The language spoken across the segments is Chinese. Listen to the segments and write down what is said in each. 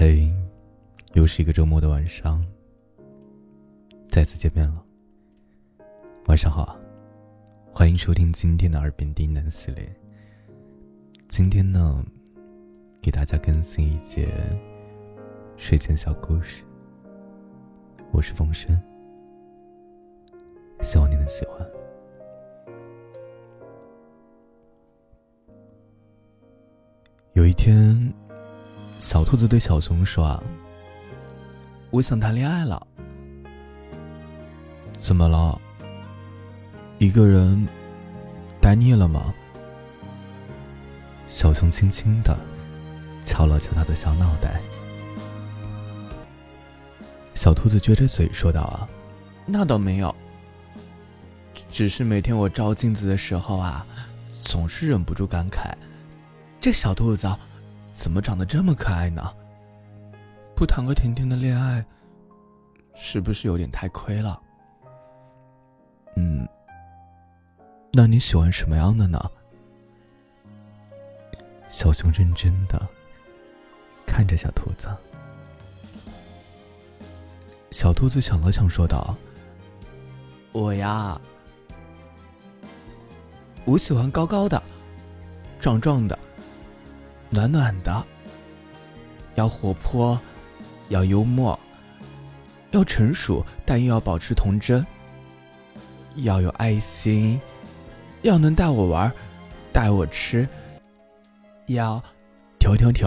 嘿，又是一个周末的晚上，再次见面了。晚上好啊，欢迎收听今天的耳边低喃系列。今天呢，给大家更新一节睡前小故事。我是风声，希望你能喜欢。有一天。小兔子对小熊说：“啊，我想谈恋爱了。怎么了？一个人呆腻了吗？”小熊轻轻的敲了敲他的小脑袋。小兔子撅着嘴说道：“啊，那倒没有，只是每天我照镜子的时候啊，总是忍不住感慨，这小兔子。”啊怎么长得这么可爱呢？不谈个甜甜的恋爱，是不是有点太亏了？嗯，那你喜欢什么样的呢？小熊认真的看着小兔子。小兔子想了想，说道：“我呀，我喜欢高高的，壮壮的。”暖暖的，要活泼，要幽默，要成熟，但又要保持童真。要有爱心，要能带我玩，带我吃。要，停停停，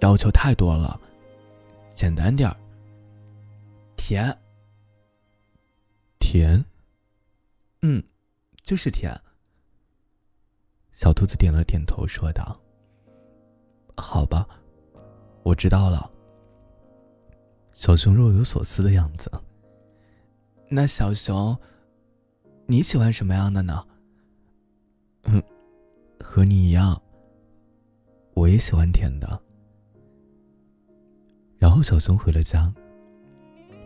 要求太多了，简单点儿。甜，甜，嗯，就是甜。小兔子点了点头，说道。好吧，我知道了。小熊若有所思的样子。那小熊，你喜欢什么样的呢？嗯，和你一样，我也喜欢甜的。然后小熊回了家，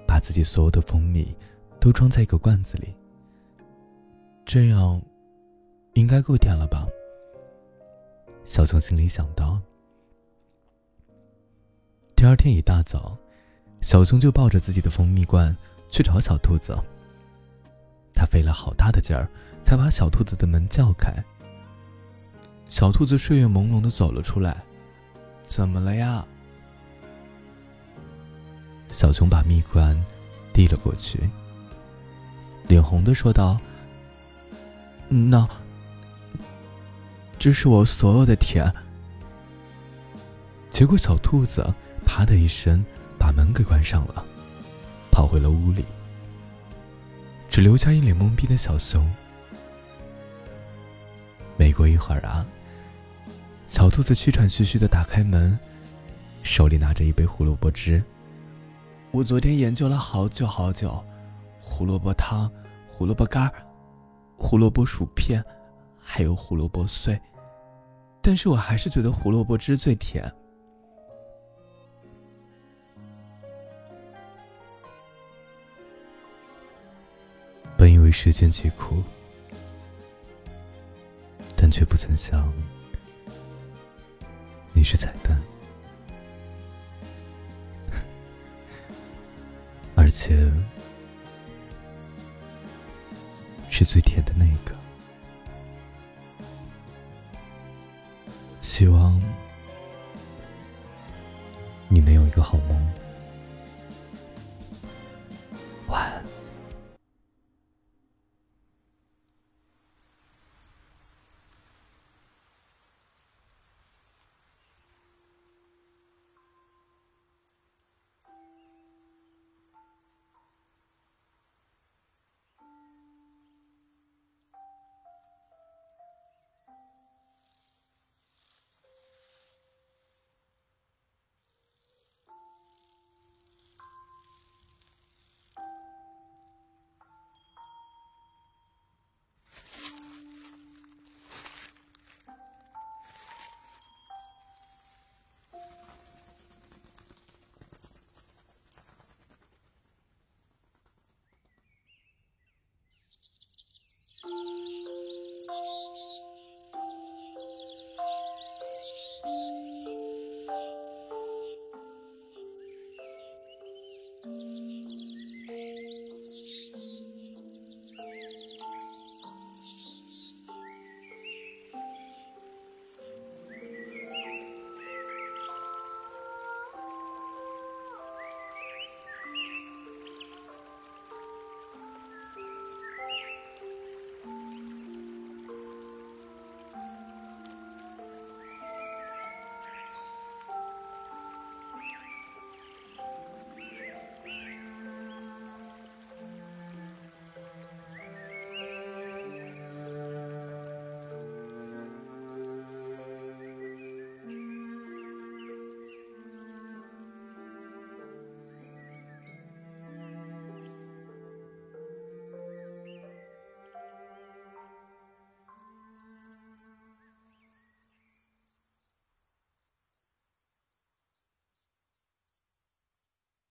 把自己所有的蜂蜜都装在一个罐子里。这样，应该够甜了吧？小熊心里想到。第二天一大早，小熊就抱着自己的蜂蜜罐去找小兔子。他费了好大的劲儿，才把小兔子的门叫开。小兔子睡眼朦胧的走了出来，怎么了呀？小熊把蜜罐递了过去，脸红的说道：“那，这是我所有的甜。”结果小兔子。啪的一声，把门给关上了，跑回了屋里，只留下一脸懵逼的小熊。没过一会儿啊，小兔子气喘吁吁的打开门，手里拿着一杯胡萝卜汁。我昨天研究了好久好久，胡萝卜汤、胡萝卜干、胡萝卜薯片，还有胡萝卜碎，但是我还是觉得胡萝卜汁最甜。本以为时间疾苦，但却不曾想你是彩蛋，而且是最甜的那个。希望你能有一个好梦。